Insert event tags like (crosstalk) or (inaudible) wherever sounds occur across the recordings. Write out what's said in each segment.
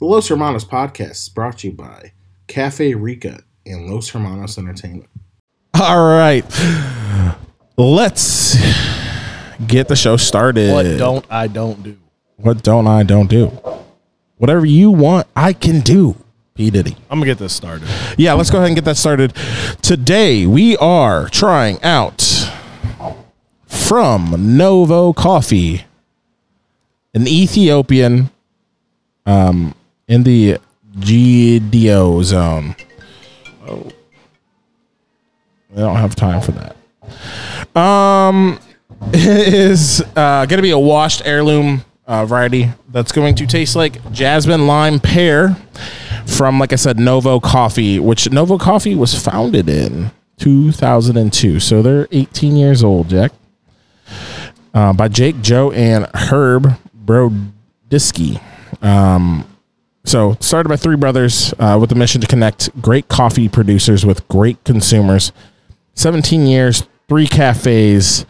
The Los Hermanos podcast is brought to you by Cafe Rica and Los Hermanos Entertainment. All right. Let's get the show started. What don't I don't do? What don't I don't do? Whatever you want, I can do. P. Diddy. I'm gonna get this started. Yeah, let's go ahead and get that started. Today we are trying out from Novo Coffee, an Ethiopian um in the Gedeo zone. Oh. I don't have time for that. Um (laughs) it is uh, going to be a washed heirloom uh, variety that's going to taste like jasmine lime pear from, like I said, Novo Coffee, which Novo Coffee was founded in 2002. So they're 18 years old, Jack. Uh, by Jake, Joe, and Herb Brodsky. Um, so started by three brothers uh, with the mission to connect great coffee producers with great consumers. 17 years, three cafes,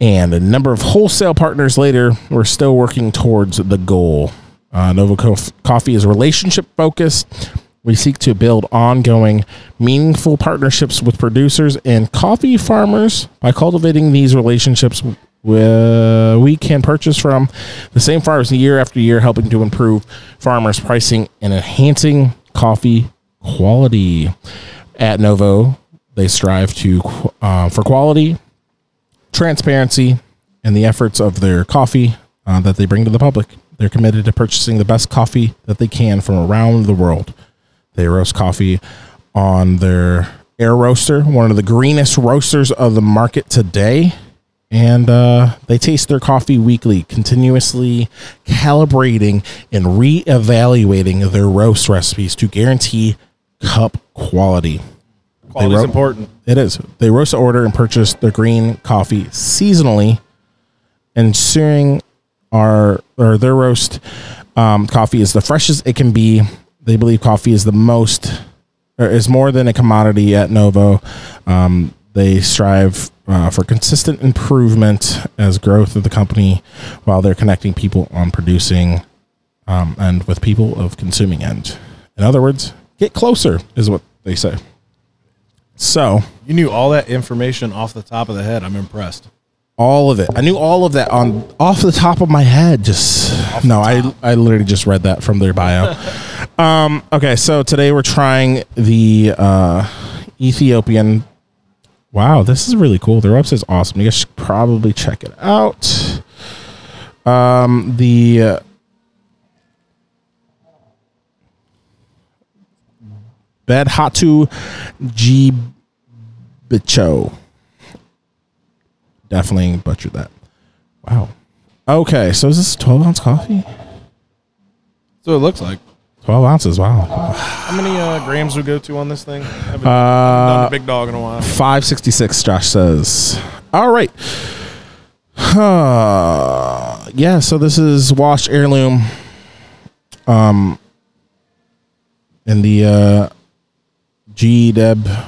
and a number of wholesale partners later, we're still working towards the goal. Uh, Nova Co- Coffee is relationship focused. We seek to build ongoing, meaningful partnerships with producers and coffee farmers. By cultivating these relationships, we, can purchase from the same farmers year after year, helping to improve farmers' pricing and enhancing coffee quality. At Novo, they strive to uh, for quality, transparency, and the efforts of their coffee uh, that they bring to the public. They're committed to purchasing the best coffee that they can from around the world. They roast coffee on their air roaster, one of the greenest roasters of the market today. And uh, they taste their coffee weekly, continuously calibrating and reevaluating their roast recipes to guarantee cup quality. Quality's ro- important. It is. They roast to order and purchase their green coffee seasonally, ensuring our or their roast um, coffee is the freshest it can be. They believe coffee is the most or is more than a commodity at Novo. Um, they strive uh, for consistent improvement as growth of the company, while they're connecting people on producing um, and with people of consuming end. In other words, get closer is what they say. So You knew all that information off the top of the head. I'm impressed. all of it. I knew all of that on off the top of my head. Just no, I I literally just read that from their bio. (laughs) um, okay, so today we're trying the uh, Ethiopian. Wow, this is really cool. Their website's awesome. You guys should probably check it out. Um, the uh, Bedhatu Gibicho. Definitely butchered that. Wow. Okay, so is this 12 ounce coffee? So it looks like. 12 ounces, wow. How many uh, grams we go to on this thing? I haven't Uh, done a big dog in a while. 566, Josh says. All right. Huh. yeah, so this is washed heirloom um in the uh Gedeb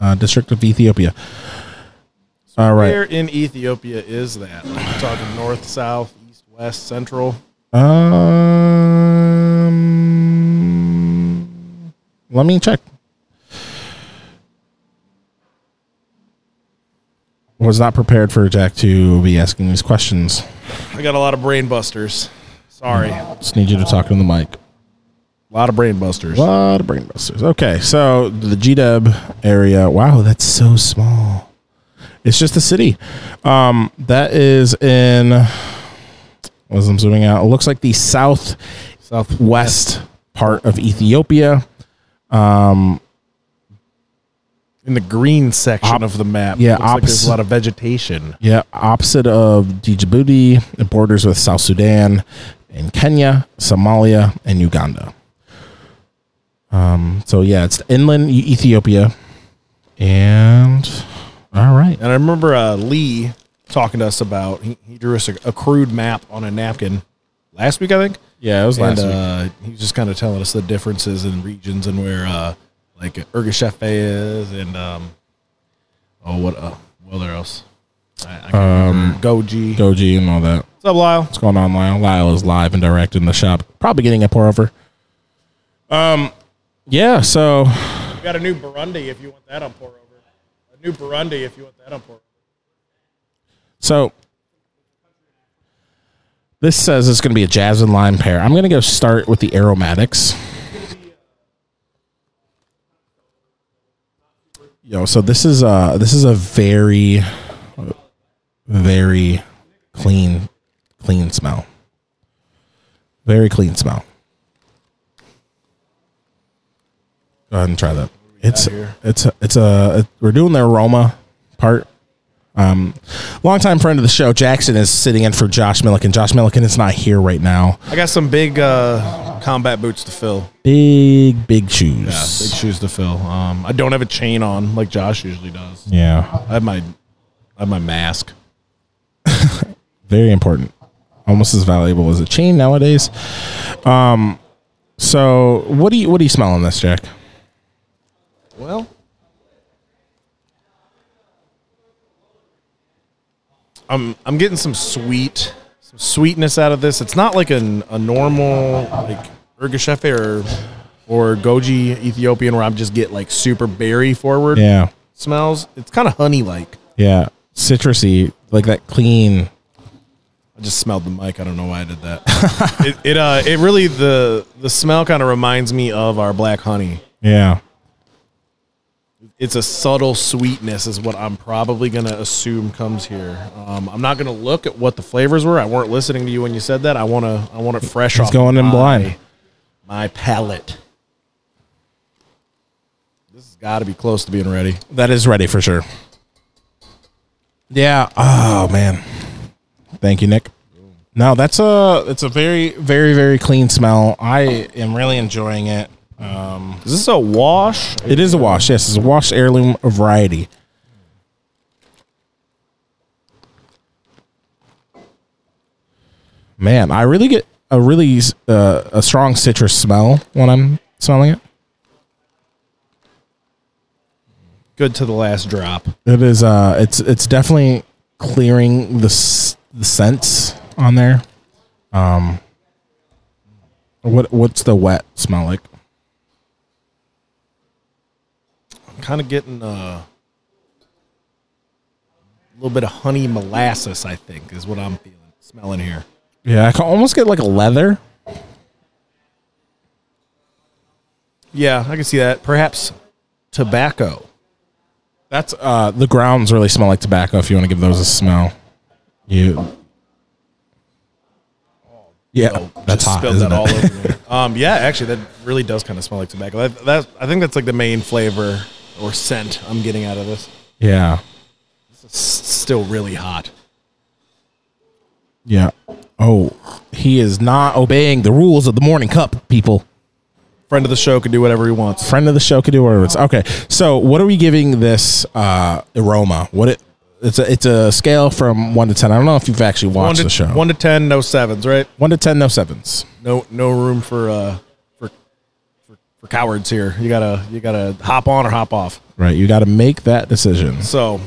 uh, district of Ethiopia. All right. Where in Ethiopia is that? Like talking north, south, east, west, central. Um, let me check. Was not prepared for Jack to be asking these questions. I got a lot of brain busters. Sorry. Just need you to talk in the mic. A lot of brain busters. A lot of brain busters. Okay, so the Gedeb area. Wow, that's so small. It's just a city. Um, that is in. As I'm zooming out, it looks like the south southwest part of Ethiopia. Um, In the green section Op- of the map. yeah, Looks like there's opposite- a lot of vegetation. Yeah, opposite of Djibouti, it borders with South Sudan and Kenya, Somalia, and Uganda. Um, so yeah, it's inland Ethiopia, and all right, And I remember uh, Lee talking to us about, he, he drew us a, a crude map on a napkin last week, I think. Yeah, it was and last week. uh, he was just kind of telling us the differences in regions and where uh, like Yirgacheffe is and um, oh what uh, what else? I, I Um. Guji. Guji and all that. What's up, Lyle? What's going on, Lyle? Lyle is live and direct in the shop. Probably getting a pour over. Um, yeah. So We got a new Burundi if you want that on pour over. A new Burundi if you want that on pour over. So this says it's going to be a jasmine lime pair. I'm going to go start with the aromatics. Yo, so this is uh this is a very very clean clean smell. Very clean smell. Go ahead and try that. It's it's a, it's a we're doing the aroma part. Um, longtime friend of the show, Jackson is sitting in for Josh Milliken. Josh Milliken is not here right now. I got some big uh, combat boots to fill. Big big shoes. Yeah, Big shoes to fill. Um, I don't have a chain on like Josh usually does. Yeah, I have my, I have my mask. (laughs) very important. Almost as valuable as a chain nowadays. Um, so what do you what do you smell on this, Jack? Well, I'm I'm getting some sweet, some sweetness out of this. It's not like an, a normal like Yirgacheffe or or Guji Ethiopian where I'm just get like super berry forward Yeah, smells. It's kind of honey like. yeah, citrusy, like that clean. I just smelled the mic. I don't know why I did that. (laughs) it, it uh it really the the smell kind of reminds me of our black honey. Yeah, it's a subtle sweetness is what I'm probably gonna assume comes here. Um, I'm not gonna look at what the flavors were. I weren't listening to you when you said that. I wanna I want it fresh He's off going in my, blind. My palate. This has got to be close to being ready. that is ready for sure. Yeah. Oh man. Thank you, Nick. No, that's a it's a very very very clean smell. I am really enjoying it. Um, Is this a wash? it is a wash. Yes, it's a wash heirloom variety. Man, I really get a really uh, a strong citrus smell when I'm smelling it. Good to the last drop. It is. Uh, it's it's definitely clearing the s- the scents on there. Um, what what's the wet smell like? I'm kind of getting uh, a little bit of honey molasses. I think is what I'm feeling, smelling here. Yeah, I can almost get like a leather. Yeah, I can see that. Perhaps tobacco. That's uh, the grounds really smell like tobacco. If you want to give those a smell, you. Yeah, Oh, that's just hot, spilled isn't that it? all over me. Um, yeah, actually, that really does kind of smell like tobacco. That, that I think that's like the main flavor or scent I'm getting out of this. yeah, It's still really hot. yeah. Oh, he is not obeying the rules of the morning cup, people. Friend of the show can do whatever he wants. friend of the show can do whatever it's okay so what are we giving this uh aroma what it it's a it's a scale from one to ten i don't know if you've actually watched to the show one to ten, no sevens, right? one to ten no sevens No, no room for uh for for, for cowards here. You gotta you gotta hop on or hop off. right you got to make that decision So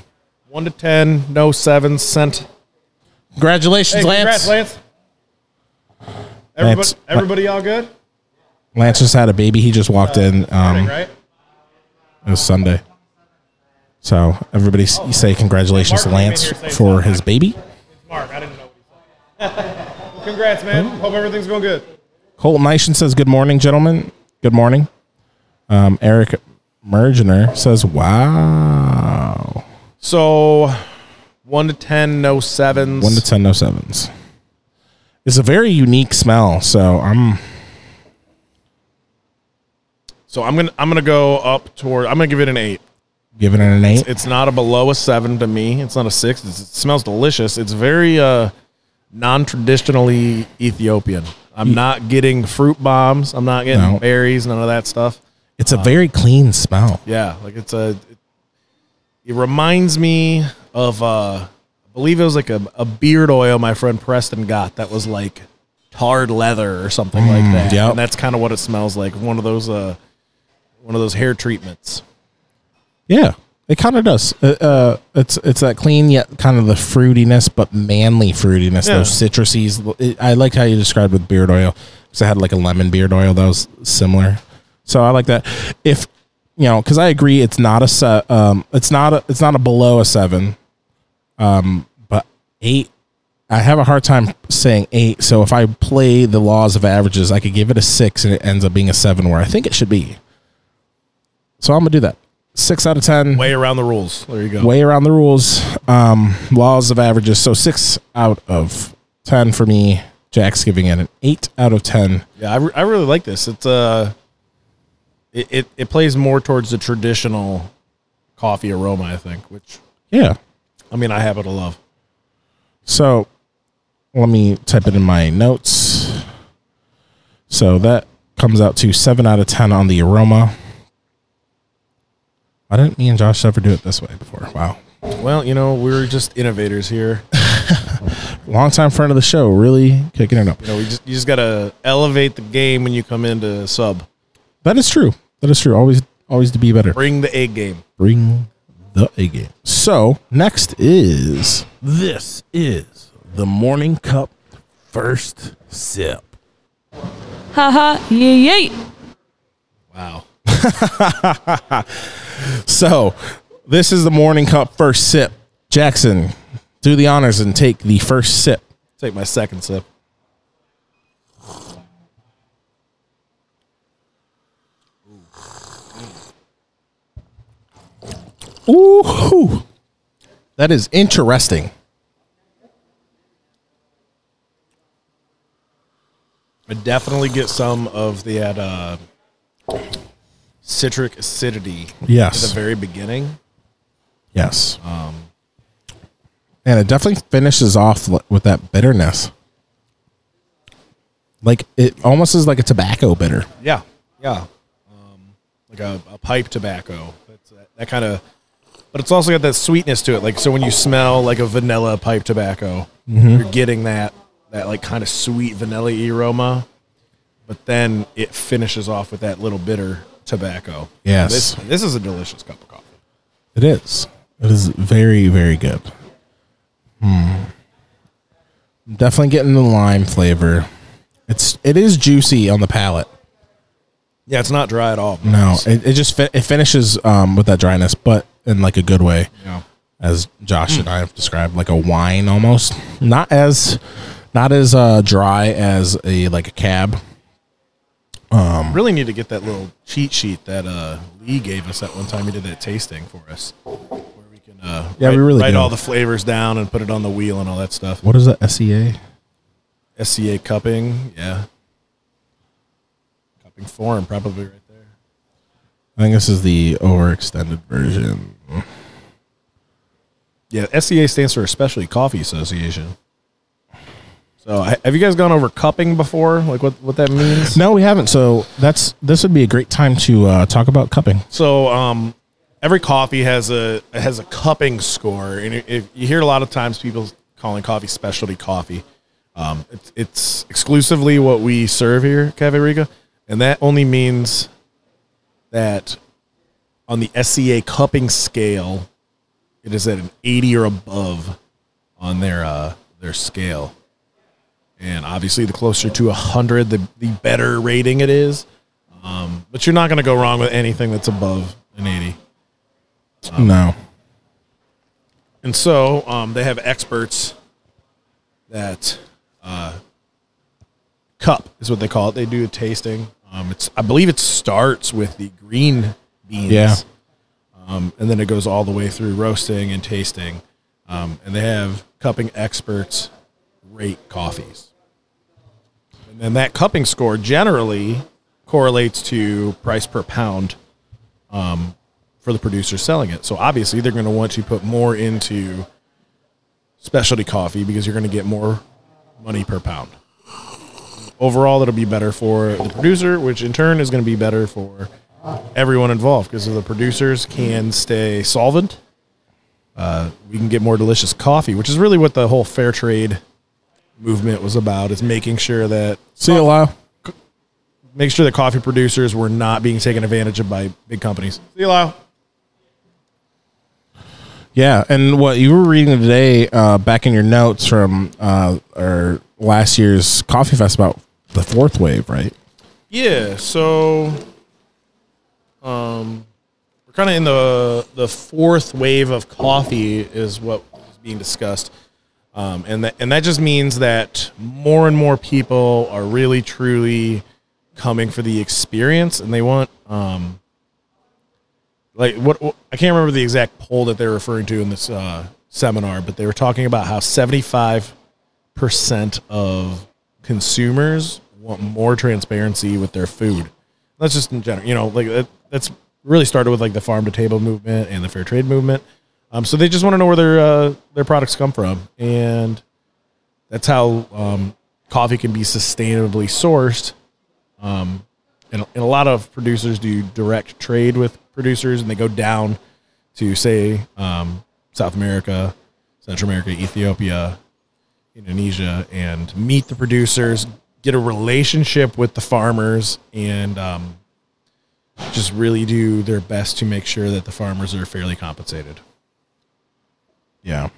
one to ten, no sevens. Sent. congratulations lance Lance. Everybody, Lance. everybody, all good? lance just had a baby he just walked in um right? it was sunday so everybody s- say congratulations to Mark came in lance for something. his baby Mark, I didn't know what he said. (laughs) well, congrats, man. Hope everything's going good. Colton Nation says, Good morning, gentlemen. Good morning. Um, Eric Mergener says, Wow. So, one to ten, no sevens. One to ten, no sevens. It's a very unique smell. So I'm So I'm gonna I'm gonna go up toward. I'm gonna give it an eight. giving it an eight. It's not a below a seven to me. It's not a six. It's, it smells delicious. It's very uh, non-traditionally Ethiopian. I'm not getting fruit bombs. I'm not getting No. berries. None of that stuff. It's a very clean smell. Yeah, like it's a. It, it reminds me of uh, I believe it was like a, a beard oil my friend Preston got that was like tarred leather or something like that. yep. And that's kind of what it smells like. One of those uh, one of those hair treatments. Yeah. It kind of does. Uh, uh, it's it's that clean yet kind of the fruitiness, but manly fruitiness. Yeah. Those citruses. It, I like how you described with beard oil because I had like a lemon beard oil that was similar. So I like that. If you know, because I agree, it's not a se- um, it's not a it's not a below a seven, um, but eight. I have a hard time saying eight. So if I play the laws of averages, I could give it a six, and it ends up being a seven, where I think it should be. So I'm gonna do that. Six out of ten Way around the rules. There you go. way around the rules. Um, laws of averages. So six out of ten for me. Jack's giving it an eight out of ten. Yeah, I, re- I really like this. It's uh, it, it it plays more towards the traditional coffee aroma, I think. Which Yeah. I mean, I happen to love. So let me type it in my notes. So that comes out to seven out of ten on the aroma. Why didn't me and Josh ever do it this way before? Wow. Well, you know, we're just innovators here. (laughs) Longtime friend of the show, really kicking it up. You know, we just you just gotta elevate the game when you come into sub. That is true. That is true. Always always to be better. Bring the egg game. bring the A game. So next is This is the morning cup first sip. Haha, yay, yay. Wow. (laughs) so this is the morning cup first sip. Jackson, do the honors and take the first sip. Take my second sip. Ooh, that is interesting. I definitely get some of the uh, citric acidity at the very beginning. yes. Um, and it definitely finishes off with that bitterness. Like it almost is like a tobacco bitter. Yeah, yeah, um, like a, a pipe tobacco. That's that, that kind of, but it's also got that sweetness to it. Like so, when you smell like a vanilla pipe tobacco, you're getting that that like kind of sweet vanilla aroma, but then it finishes off with that little bitter tobacco. Yes. this this is a delicious cup of coffee. It is. It is very, very good. Hmm. Definitely getting the lime flavor. It's it is juicy on the palate. Yeah, it's not dry at all. No, it, it just fi- it finishes um, with that dryness, but in like a good way, Yeah. as Josh and I have described, like a wine almost. Not as not as uh, dry as a like a cab. Really need to get that little cheat sheet that uh, Lee gave us that one time he did that tasting for us, where we can uh, Yeah, write, we really write do. all the flavors down and put it on the wheel and all that stuff. What is that? SEA. SCA cupping, yeah, cupping form probably right there. I think this is the overextended version. Yeah, SCA stands for Specialty Coffee Association. So, have you guys gone over cupping before? Like what what that means? No, we haven't. So that's this would be a great time to uh, talk about cupping. So, um, every coffee has a has a cupping score, and if you hear a lot of times people calling coffee specialty coffee, um, it's, it's exclusively what we serve here, Cafe Rica, and that only means that on the SCA cupping scale, it is at an eighty or above on their uh, their scale, and obviously the closer to hundred, the the better rating it is. Um, but you're not going to go wrong with anything that's above an 80. no. And so um, they have experts that uh, cup is what they call it. They do a tasting. Um, it's I believe it starts with the green beans. Yeah. Um, and then it goes all the way through roasting and tasting. Um, and they have cupping experts rate coffees. And that cupping score generally correlates to price per pound um, for the producer selling it. So obviously they're going to want you to put more into specialty coffee because you're going to get more money per pound. Overall, it'll be better for the producer, which in turn is going to be better for everyone involved because the producers can stay solvent, uh, we can get more delicious coffee, which is really what the whole fair trade movement was about is making sure that See you, Lyle. make sure that coffee producers were not being taken advantage of by big companies. See you, Lyle. Yeah, and what you were reading today, uh, back in your notes from uh, our last year's coffee fest about the fourth wave, right? Yeah, so um we're kind of in the the fourth wave of coffee is what is being discussed. Um, and that and that just means that more and more people are really truly coming for the experience and they want um like what, what I can't remember the exact poll that they're referring to in this uh, seminar, but they were talking about how 75% of consumers want more transparency with their food. That's just in general, you know, like that, that's really started with like the farm to table movement and the fair trade movement. Um, so they just want to know where their uh, their products come from, and that's how um, coffee can be sustainably sourced. Um, and, and a lot of producers do direct trade with producers, and they go down to say um, South America, Central America, Ethiopia, Indonesia, and meet the producers, get a relationship with the farmers, and um, just really do their best to make sure that the farmers are fairly compensated. Yeah,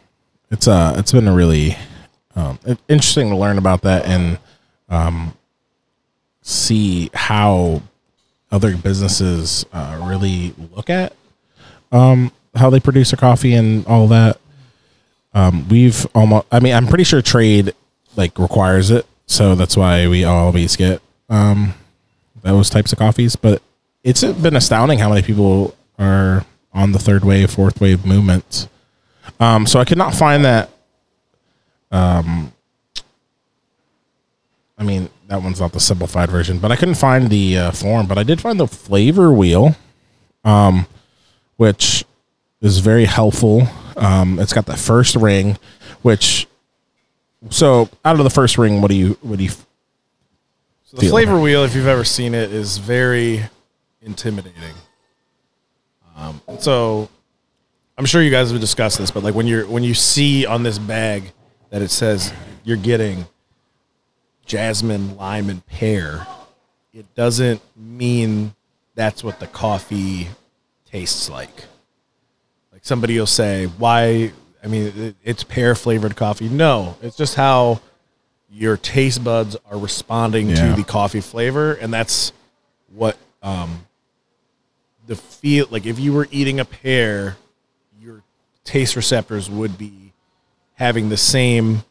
it's uh, it's been a really um, interesting to learn about that and um, see how other businesses uh, really look at um, how they produce their coffee and all that. Um, we've almost, I mean, I'm pretty sure trade like requires it, so that's why we always get um, those types of coffees. But it's been astounding how many people are on the third wave, fourth wave movements. Um, so I could not find that. Um, I mean, that one's not the simplified version, but I couldn't find the uh, form. But I did find the flavor wheel, um, which is very helpful. Um, it's got the first ring, which so out of the first ring, what do you what do you? So the flavor wheel, if you've ever seen it, is very intimidating. Um, so I'm sure you guys have discussed this, but like when you're when you see on this bag that it says you're getting jasmine, lime, and pear, it doesn't mean that's what the coffee tastes like. Like somebody will say, "Why?" I mean, it's pear flavored coffee. No, it's just how your taste buds are responding Yeah. to the coffee flavor, and that's what um, the feel like. If you were eating a pear, taste receptors would be having the same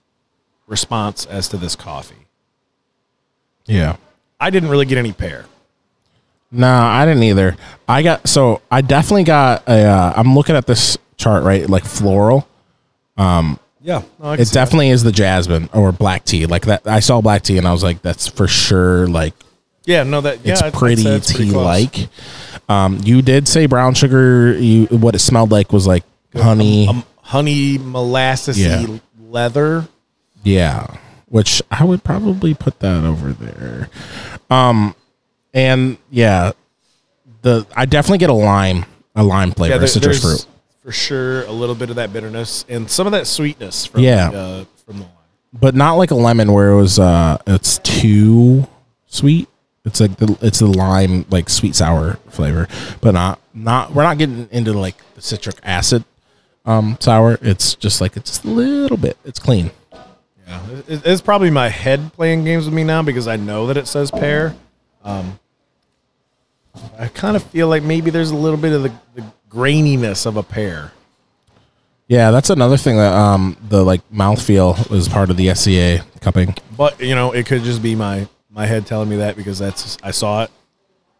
response as to this coffee. Yeah. I didn't really get any pear. Nah, I didn't either. I got so I definitely got a. Uh, I'm looking at this chart right, like floral. Um, Yeah, no, It definitely is the jasmine or black tea. Like that, I saw black tea and I was like, that's for sure. Like Yeah, no, that yeah, it's I'd pretty say it's pretty tea like. Um, you did say brown sugar. You what it smelled like was like honey. Um, honey molassesy Yeah. leather. Yeah, which I would probably put that over there. Um, and yeah, the I definitely get a lime, a lime flavor, Yeah, there- citrus fruit. for sure a little bit of that bitterness and some of that sweetness from Yeah. the, uh, from the lime. but not like a lemon where it was uh it's too sweet. It's like the it's the lime like sweet sour flavor, but not not we're not getting into like the citric acid um sour. It's just like it's just a little bit. It's clean. Yeah, it, it's probably my head playing games with me now because I know that it says pear. Um, I kind of feel like maybe there's a little bit of the, the graininess of a pear. Yeah, that's another thing that um the like mouthfeel was part of the SCA cupping. But you know, it could just be my my head telling me that because that's I saw it.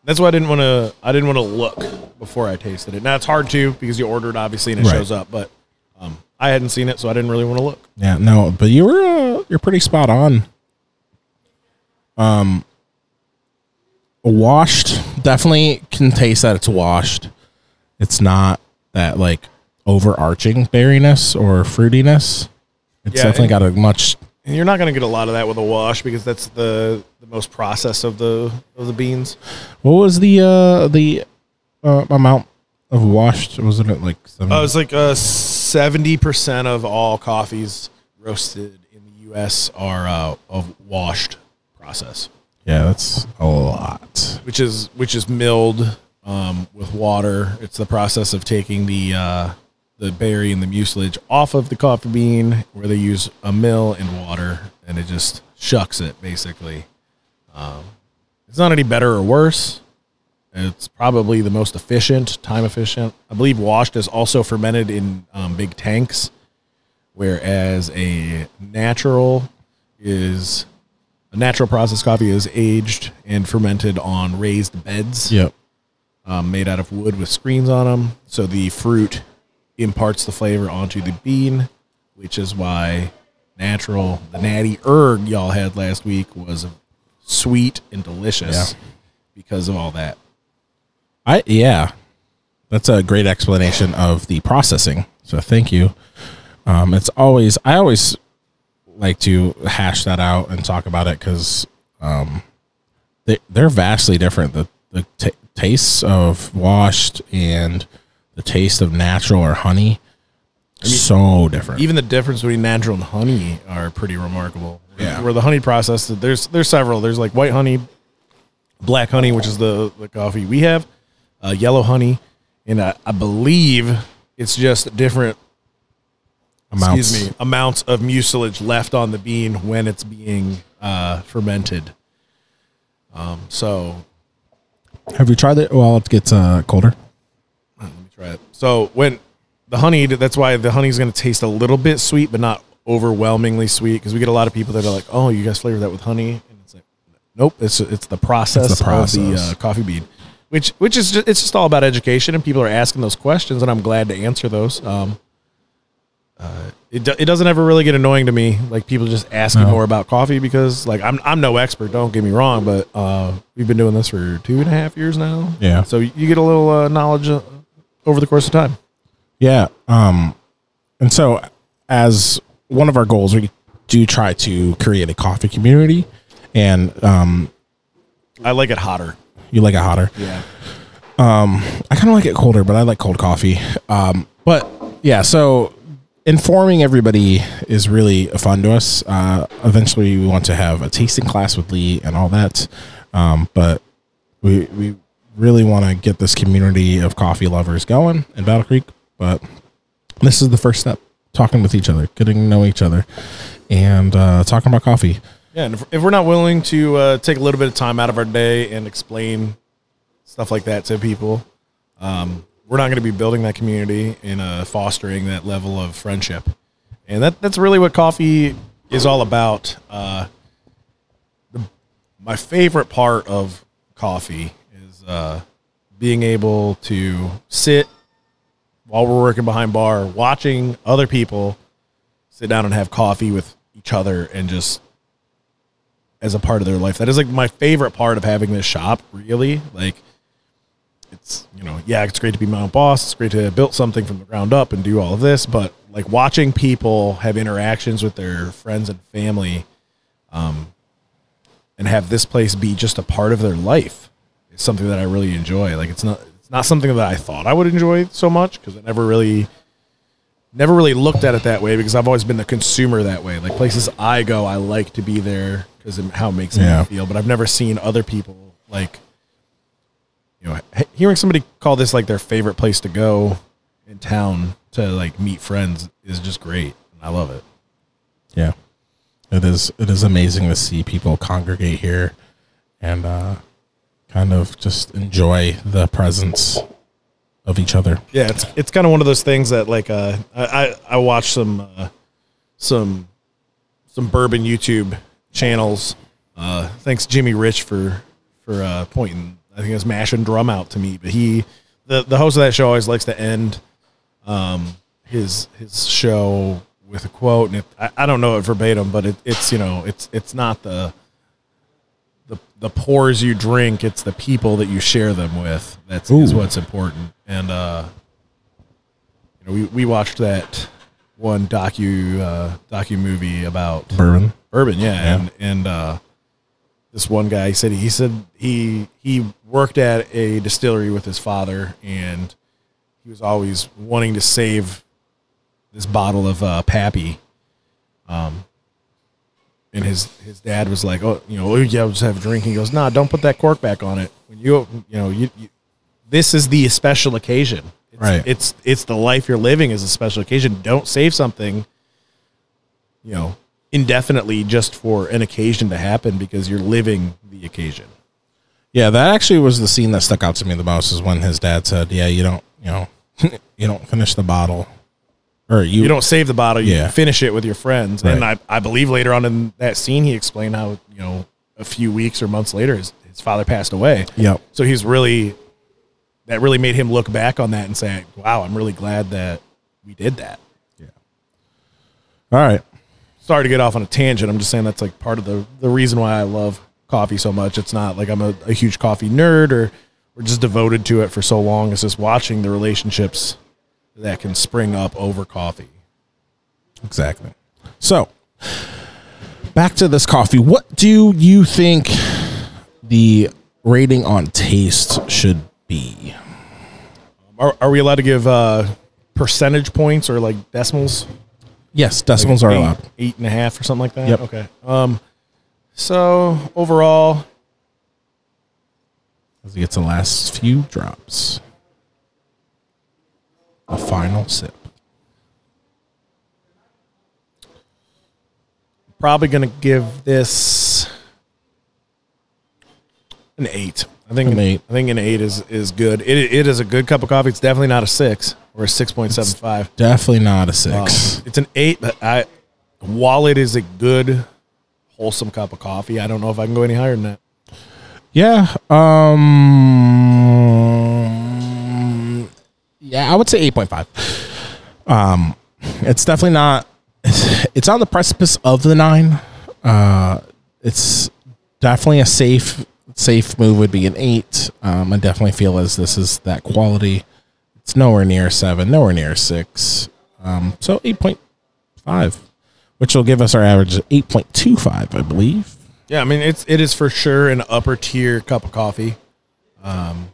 That's why I didn't want to. I didn't want to look before I tasted it. Now it's hard to because you order it obviously and it Right. shows up. But um, I hadn't seen it, so I didn't really want to look. Yeah, no, but you were uh, you're pretty spot on. Um, washed definitely can taste that it's washed. It's not that like overarching berryness or fruitiness. It's Yeah, definitely got a much. And you're not going to get a lot of that with a wash because that's the the most processed of the of the beans. What was the uh the uh, amount of washed? Wasn't it like seven? Uh, it's like uh, seventy percent of all coffees roasted in the U.S. are uh, of washed process, yeah, that's a lot. which is which is milled um, with water. It's the process of taking the uh, the berry and the mucilage off of the coffee bean, where they use a mill and water, and it just shucks it basically. Um, it's not any better or worse. It's probably the most efficient, time efficient. I believe washed is also fermented in um, big tanks, whereas a natural is a natural process coffee is aged and fermented on raised beds Yep. um, made out of wood with screens on them. So the fruit imparts the flavor onto the bean, which is why natural, the natty Yirg y'all had last week was sweet and delicious Yeah. because of all that. I yeah, that's a great explanation of the processing. So thank you. Um, it's always I always like to hash that out and talk about it because um, they they're vastly different. The the t- tastes of washed and the taste of natural or honey, so different. Even the difference between natural and honey are pretty remarkable. Yeah. Where the honey process, there's there's several. There's like white honey, black honey, which is the, the coffee we have, uh, yellow honey, and I, I believe it's just different amounts. excuse me, amounts of mucilage left on the bean when it's being uh, fermented. Um, so Have you tried it while it gets uh, colder? Let me try it. So when the honey, that's why the honey is going to taste a little bit sweet, but not overwhelmingly sweet. Because we get a lot of people that are like, "Oh, you guys flavor that with honey," and it's like, "Nope, it's it's the process, It's the of the uh, coffee bean." Which which is just, it's just all about education, and people are asking those questions, and I'm glad to answer those. Um, uh, it, do- it doesn't ever really get annoying to me, like people just asking No. more about coffee because, like, I'm I'm no expert. Don't get me wrong, but uh, we've been doing this for two and a half years now. Yeah. So you get a little uh, knowledge uh, over the course of time. Yeah. Um, and so as one of our goals, we do try to create a coffee community, and um, I like it hotter. you like it hotter. Yeah. Um, I kind of like it colder, but I like cold coffee. Um, but yeah, so informing everybody is really fun to us. Uh, eventually, we want to have a tasting class with Lee and all that. Um, but we we really want to get this community of coffee lovers going in Battle Creek. But this is the first step: talking with each other, getting to know each other, and uh, talking about coffee. Yeah, and if, if we're not willing to uh, take a little bit of time out of our day and explain stuff like that to people, um, we're not going to be building that community and uh, fostering that level of friendship. And that that's really what coffee is all about. Uh, the, my favorite part of coffee uh, being able to sit while we're working behind bar, watching other people sit down and have coffee with each other and just as a part of their life. That is like my favorite part of having this shop, really. Like it's you know, yeah, it's great to be my own boss. It's great to have built something from the ground up and do all of this, but like watching people have interactions with their friends and family, um, and have this place be just a part of their life something that I really enjoy. Like it's not it's not something that I thought I would enjoy so much because I never really never really looked at it that way because I've always been the consumer that way. Like places I go, I like to be there because of how it makes Yeah. me feel. But I've never seen other people like, you know, hearing somebody call this like their favorite place to go in town to like meet friends is just great. I love it. Yeah. It is it is amazing to see people congregate here and uh kind of just enjoy the presence of each other. Yeah, it's it's kind of one of those things that like uh I I, watch some uh, some some bourbon YouTube channels. Uh, thanks Jimmy Rich for for uh, pointing. I think it's mash and drum out to me, but he the the host of that show always likes to end um his his show with a quote, and it, I, I don't know it verbatim, but it, it's you know it's it's not the the the pours you drink, it's the people that you share them with. That's is what's important. And uh, you know, we we watched that one docu uh, docu movie about Bourbon. bourbon, yeah, Yeah. and and uh, this one guy said he said he he worked at a distillery with his father, and he was always wanting to save this bottle of uh, Pappy. Um, and his his dad was like, "Oh, you know, oh, yeah, just have a drink." He goes, "Nah, don't put that cork back on it. When you, you know, you, you this is the special occasion. It's It's, Right. It's it's the life you're living is a special occasion. Don't save something, you know, indefinitely just for an occasion to happen because you're living the occasion. Yeah, that actually was the scene that stuck out to me the most is when his dad said, "Yeah, you don't, you know, (laughs) you don't finish the bottle, or you, You don't save the bottle, you Yeah. finish it with your friends. And I, I believe later on in that scene, he explained how, you know, a few weeks or months later, his, his father passed away. Yep. So he's really, that really made him look back on that and say, wow, I'm really glad that we did that. Yeah. All right. Sorry to get off on a tangent. I'm just saying that's like part of the, the reason why I love coffee so much. It's not like I'm a, a huge coffee nerd or, or just devoted to it for so long. It's just watching the relationships that can spring up over coffee. Exactly. So, back to this coffee. What do you think the rating on taste should be? Are, are we allowed to give uh, percentage points or like decimals? Yes, decimals are eight, allowed. Eight and a half or something like that. Yep. Okay. Um. So overall, As he gets the last few drops. The final sip. probably going to give this an eight. I think An eight. I think an eight is is good. It it is a good cup of coffee. It's definitely not a six or a six point seven five. Definitely not a six. It's an eight, but I while it is a good wholesome cup of coffee, I don't know if I can go any higher than that. Yeah. Um. Yeah, I would say eight point five. Um, it's definitely not. It's, it's on the precipice of the nine. Uh, it's definitely a safe safe move. Would be an eight. Um, I definitely feel as this is that quality. It's nowhere near seven. Nowhere near six. Um, so eight point five, which will give us our average of eight point two five, I believe. Yeah, I mean it's it is for sure an upper tier cup of coffee. Um,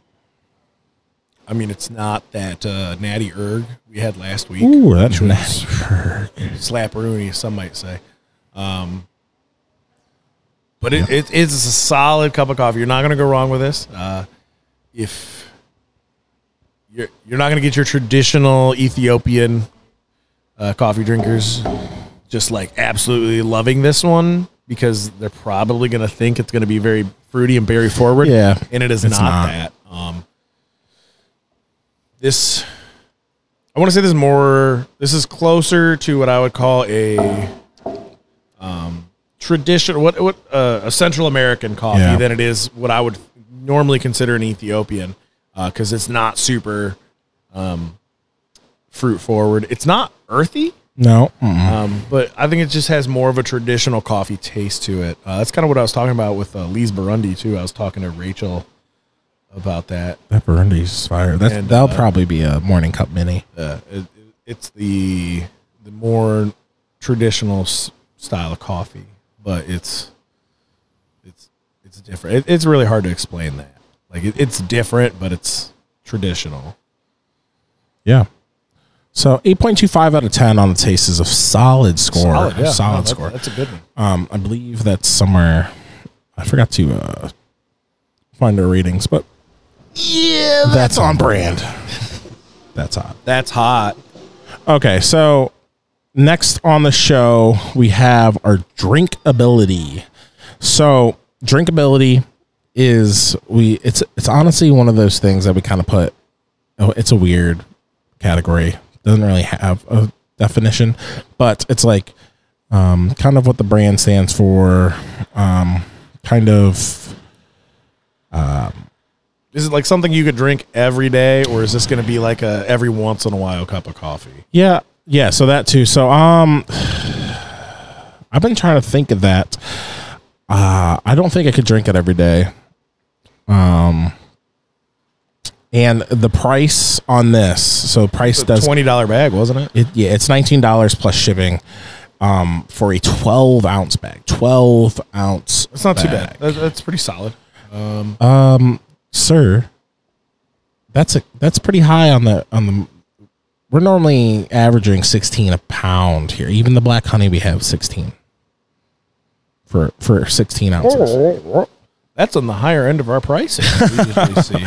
I mean it's not that uh, natty Yirg we had last week. Ooh, that's was nasty. slapperoonie, some might say. Um, but it, it is a solid cup of coffee. You're not going to go wrong with this. Uh, if you're you're not going to get your traditional Ethiopian uh, coffee drinkers just like absolutely loving this one because they're probably going to think it's going to be very fruity and berry forward. Yeah, and it is it's not, not. that. Um, this I want to say this is more. This is closer to what I would call a um, traditional, what what uh, a Central American coffee Yeah. than it is what I would normally consider an Ethiopian, because it's not super um, fruit forward. It's not earthy, No. mm-mm. um, but I think it just has more of a traditional coffee taste to it. Uh, that's kind of what I was talking about with uh, Lee's Burundi too. I was talking to Rachel about that. That Burundi's fire. That's And, that'll uh, probably be a morning cup mini. uh, it, it's the the more traditional s- style of coffee, but it's it's it's different. It, it's really hard to explain that. Like it, it's different, but it's traditional. Yeah. So eight point two five out of ten on the taste is a solid score. Solid, yeah. No, that- score. That's a good one. Um, I believe that's somewhere. I forgot to uh, find their ratings, but yeah, that's on brand. That's hot. That's hot. Okay, so next on the show we have our drinkability. So drinkability is we it's it's honestly one of those things that we kind of put oh, it's a weird category. Doesn't really have a definition, but it's like um kind of what the brand stands for, um kind of Is it like something you could drink every day, or is this going to be like a every once in a while cup of coffee? Yeah, yeah. So that too. So um, I've been trying to think of that. Uh, I don't think I could drink it every day. Um, and the price on this, so price does Twenty dollar bag, wasn't it? it, yeah, it's nineteen dollars plus shipping. Um, for a twelve ounce bag, twelve ounce. It's not too bad. That's, that's pretty solid. Um, Um, sir, that's a that's pretty high on the on the. We're normally averaging sixteen a pound here. Even the black honey we have sixteen for for sixteen ounces. That's on the higher end of our pricing. we (laughs) see.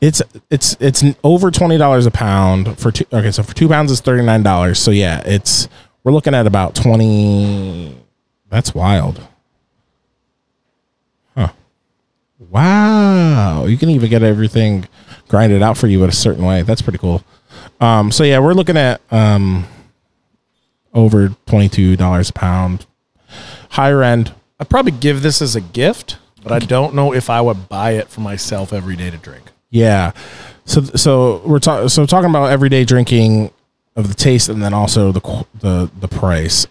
It's it's it's over twenty dollars a pound for two. Okay, so for two pounds is thirty nine dollars. So yeah, it's we're looking at about twenty. That's wild. Wow, you can even get everything grinded out for you in a certain way. That's pretty cool. Um, so yeah, we're looking at um over twenty two dollars a pound. Higher end, I'd probably give this as a gift, but I don't know if I would buy it for myself every day to drink. Yeah. So so we're talking so talking about everyday drinking of the taste and then also the the the price.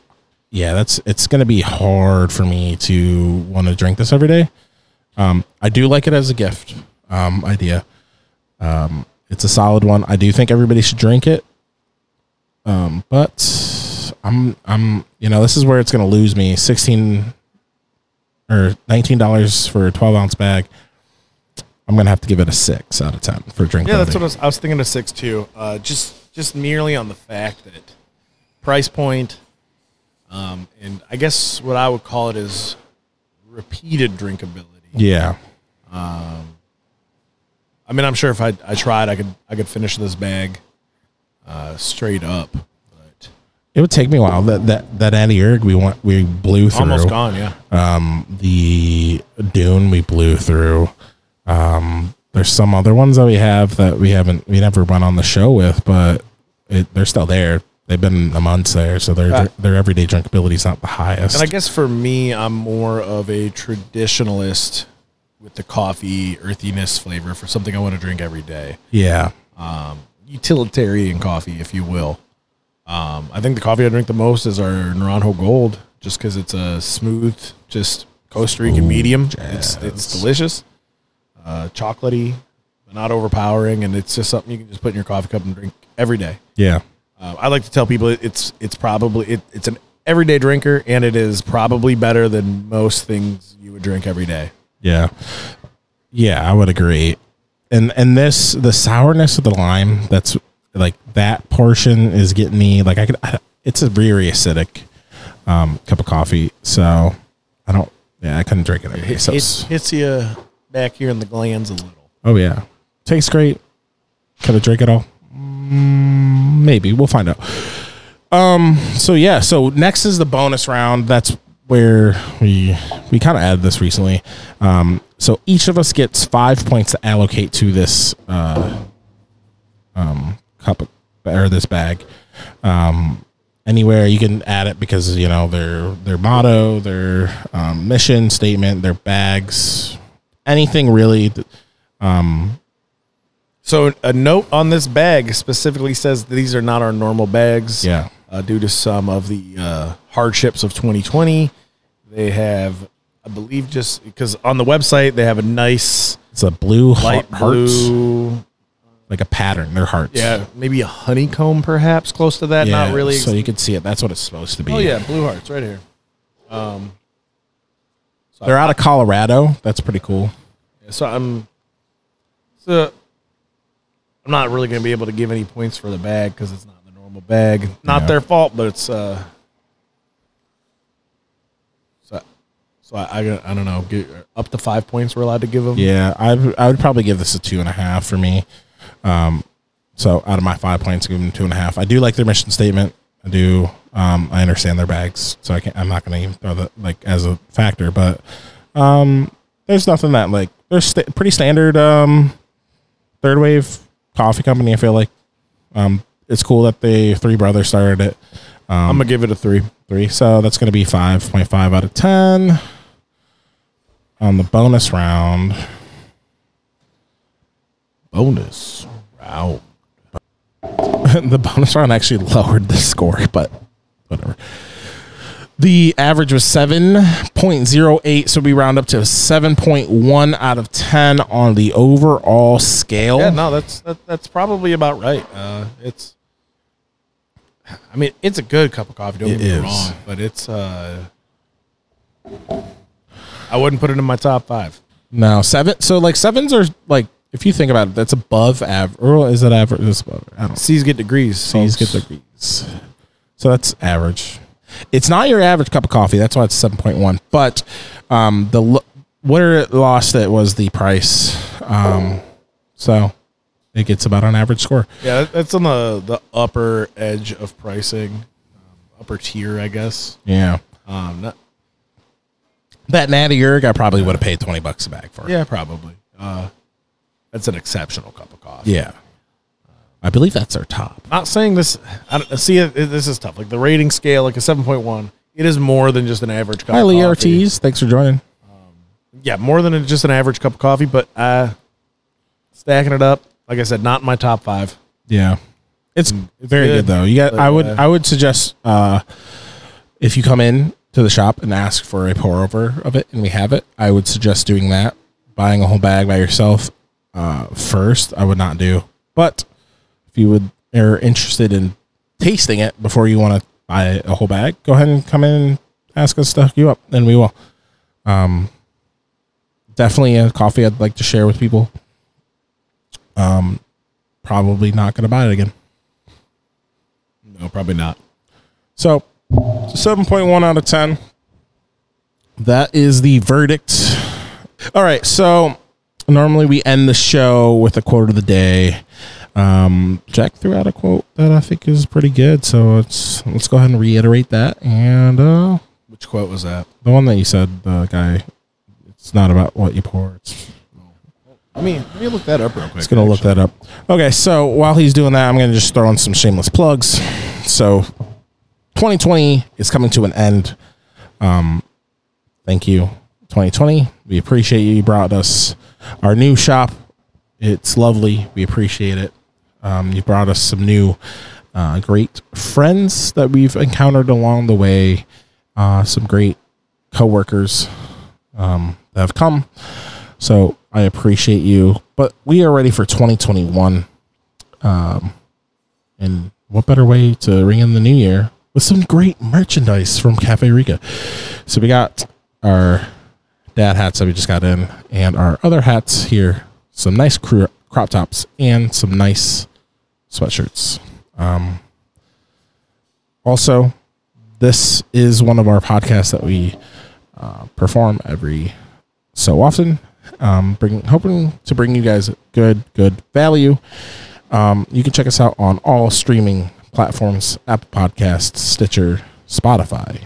Yeah, that's it's going to be hard for me to want to drink this every day. Um I do like it as a gift um idea. Um it's a solid one. I do think everybody should drink it. Um but I'm I'm you know, this is where it's going to lose me 16 or $19 for a 12 ounce bag. I'm gonna have to give it a six out of ten for drink. Yeah, that's what I was, I was thinking of six too. Uh, just just merely on the fact that price point, um, and I guess what I would call it is repeated drinkability. Yeah, I mean, I'm sure if I I tried, I could I could finish this bag uh, straight up, but it would take me a while. That that that Annie Erg we want we blew through. almost gone. Yeah, Um, the Dune we blew through. Um, there's some other ones that we have that we haven't we never went on the show with, but it, they're still there. They've been a month there, so their Uh, their everyday drinkability is not the highest. and I guess for me, I'm more of a traditionalist with the coffee earthiness flavor for something I want to drink every day. yeah, utilitarian coffee, if you will. Um, I think the coffee I drink the most is our Naranjo Gold, just because it's a smooth, just Costa Rican medium. It's it's delicious, uh, chocolatey, but not overpowering, and it's just something you can just put in your coffee cup and drink every day. yeah, Uh, I like to tell people it's it's probably it, it's an everyday drinker, and it is probably better than most things you would drink every day. yeah, yeah. I would agree. And and this the sourness of the lime that's like that portion is getting me like I could. I, it's a very acidic um, cup of coffee, so I don't. Yeah, I couldn't drink it. Every day. It, So it it's- hits you back here in the glands a little. oh yeah, tastes great. Could I drink it all? Mm, maybe we'll find out. Um. So yeah. So next is the bonus round. That's where we we kind of added this recently. Um. So each of us gets five points to allocate to this uh, um cup of, or this bag. Um. Anywhere you can add it because you know their their motto, their um, mission statement, their bags, anything really. th- So a note on this bag specifically says that these are not our normal bags. Yeah. Uh, due to some of the uh, hardships of 2020, they have, I believe, just because on the website they have a nice It's a blue light heart, hearts, blue, like a pattern. They're hearts. yeah, maybe a honeycomb, perhaps close to that. Yeah, Not really. So you can see it. That's what it's supposed to be. oh yeah, blue hearts right here. Um, They're out of Colorado. That's pretty cool. So I'm, so I'm not really going to be able to give any points for the bag because it's not the normal bag. Not Yeah. their fault, but it's uh. So, so I, I, I don't know. Get, up to five points we're allowed to give them. Yeah, I I would probably give this a two and a half for me. Um, so out of my five points, give them two and a half. I do like their mission statement. I do. Um, I understand their bags, so I can't. I'm not going to even throw that like as a factor. But um, there's nothing that like they're sta pretty standard. Um, third wave coffee company. I feel like um, it's cool that they three brothers started it. I'm gonna give it a three. three. So that's to be 5.5 out of 10. On the bonus round, Bonus. Wow. (laughs) the bonus round actually (laughs) lowered the score, but whatever. The average was 7.08, so we round up to 7.1 out of 10 on the overall scale. Yeah, no, that's that, that's probably about right. Uh, it's, I mean, it's a good cup of coffee. Don't It get me is. wrong, but it's uh, I wouldn't put it in my top five. No, seven. So like sevens are like, if you think about it, that's above average. Or is that average? It's above, I don't know. C's get degrees. C's get degrees. So that's average. It's not your average cup of coffee. That's why it's seven point one. But um, the lo- where it lost it was the price. Um, so it gets about an average score. Yeah, that- that's on the the upper edge of pricing, um, upper tier, I guess. Yeah. Um, not, That Natty Yirg, I probably would have paid 20 bucks a bag for. yeah, probably. Uh, that's an exceptional cup of coffee. Yeah. I believe that's our top. Not saying this. I don't, see, it, it- this is tough. Like the rating scale, like a seven point one, it is more than just an average cup. Hi, of Lee coffee. Ortiz. Thanks for joining. Yeah, more than just an average cup of coffee, but uh, stacking it up, like I said, not in my top five. Yeah. It's, Mm, it's very good, good, though. You got but, I would uh, I would suggest uh if you come in to the shop and ask for a pour over of it and we have it, I would suggest doing that. Buying a whole bag by yourself uh first, I would not do. But if you would are interested in tasting it before you want to buy a whole bag, go ahead and come in and ask us to hook you up and we will. Um definitely a coffee I'd like to share with people. Um probably not gonna buy it again. No, probably not. So, 7.1 out of 10. That is the verdict. All right. So, normally we end the show with a quote of the day. Um, Jack threw out a quote that I think is pretty good. So, let's, let's go ahead and reiterate that. And uh, Which quote was that? the one that you said, the guy, it's not about what you pour. It's I mean, let me look that up real quick. It's gonna look that up. Okay, so while he's doing that, I'm gonna just throw in some shameless plugs. So, 2020 is coming to an end. Um, thank you, 2020. We appreciate you. You brought us our new shop. It's lovely. We appreciate it. Um, you brought us some new, uh, great friends that we've encountered along the way. Uh, some great coworkers um, that have come. So I appreciate you. But we are ready for 2021. Um, and what better way to ring in the new year with some great merchandise from Cafe Rica? So we got our dad hats that we just got in, and our other hats here. Some nice cro- crop tops and some nice sweatshirts. Um, also, this is one of our podcasts that we uh, perform every so often. Um, bring hoping to bring you guys good, good value. Um, you can check us out on all streaming platforms: Apple Podcasts, Stitcher, Spotify,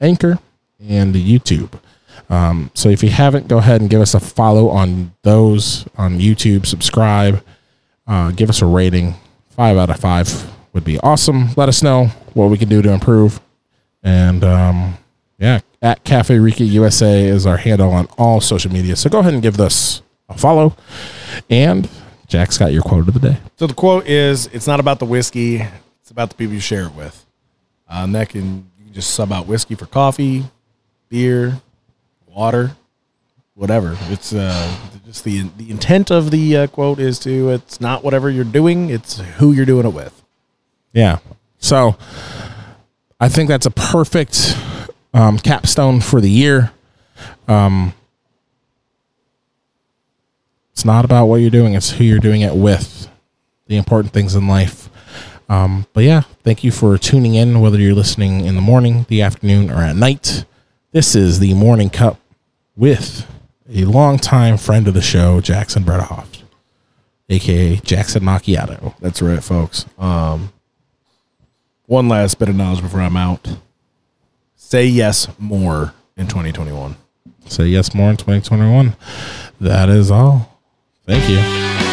Anchor, and YouTube. Um, so if you haven't, go ahead and give us a follow on those on YouTube. Subscribe. Uh, give us a rating. Five out of five would be awesome. Let us know what we can do to improve. And um, yeah, at Cafe Rica USA is our handle on all social media. So go ahead and give us a follow. And Jack's got your quote of the day. So the quote is, "It's not about the whiskey; it's about the people you share it with." Uh, and that can you can just sub out whiskey for coffee, beer, water, whatever. It's uh, just the the intent of the uh, quote is to it's not whatever you're doing; it's who you're doing it with. Yeah. So I think that's a perfect um, capstone for the year. Um, it's not about what you're doing, it's who you're doing it with. The important things in life. Um, but yeah, thank you for tuning in, whether you're listening in the morning, the afternoon, or at night. This is the Morning Cup with a longtime friend of the show, Jackson Bredahoff, aka Jackson Macchiato. That's right, folks. Um, one last bit of knowledge before I'm out. Say yes more in 2021. Say yes more in 2021. That is all. Thank you.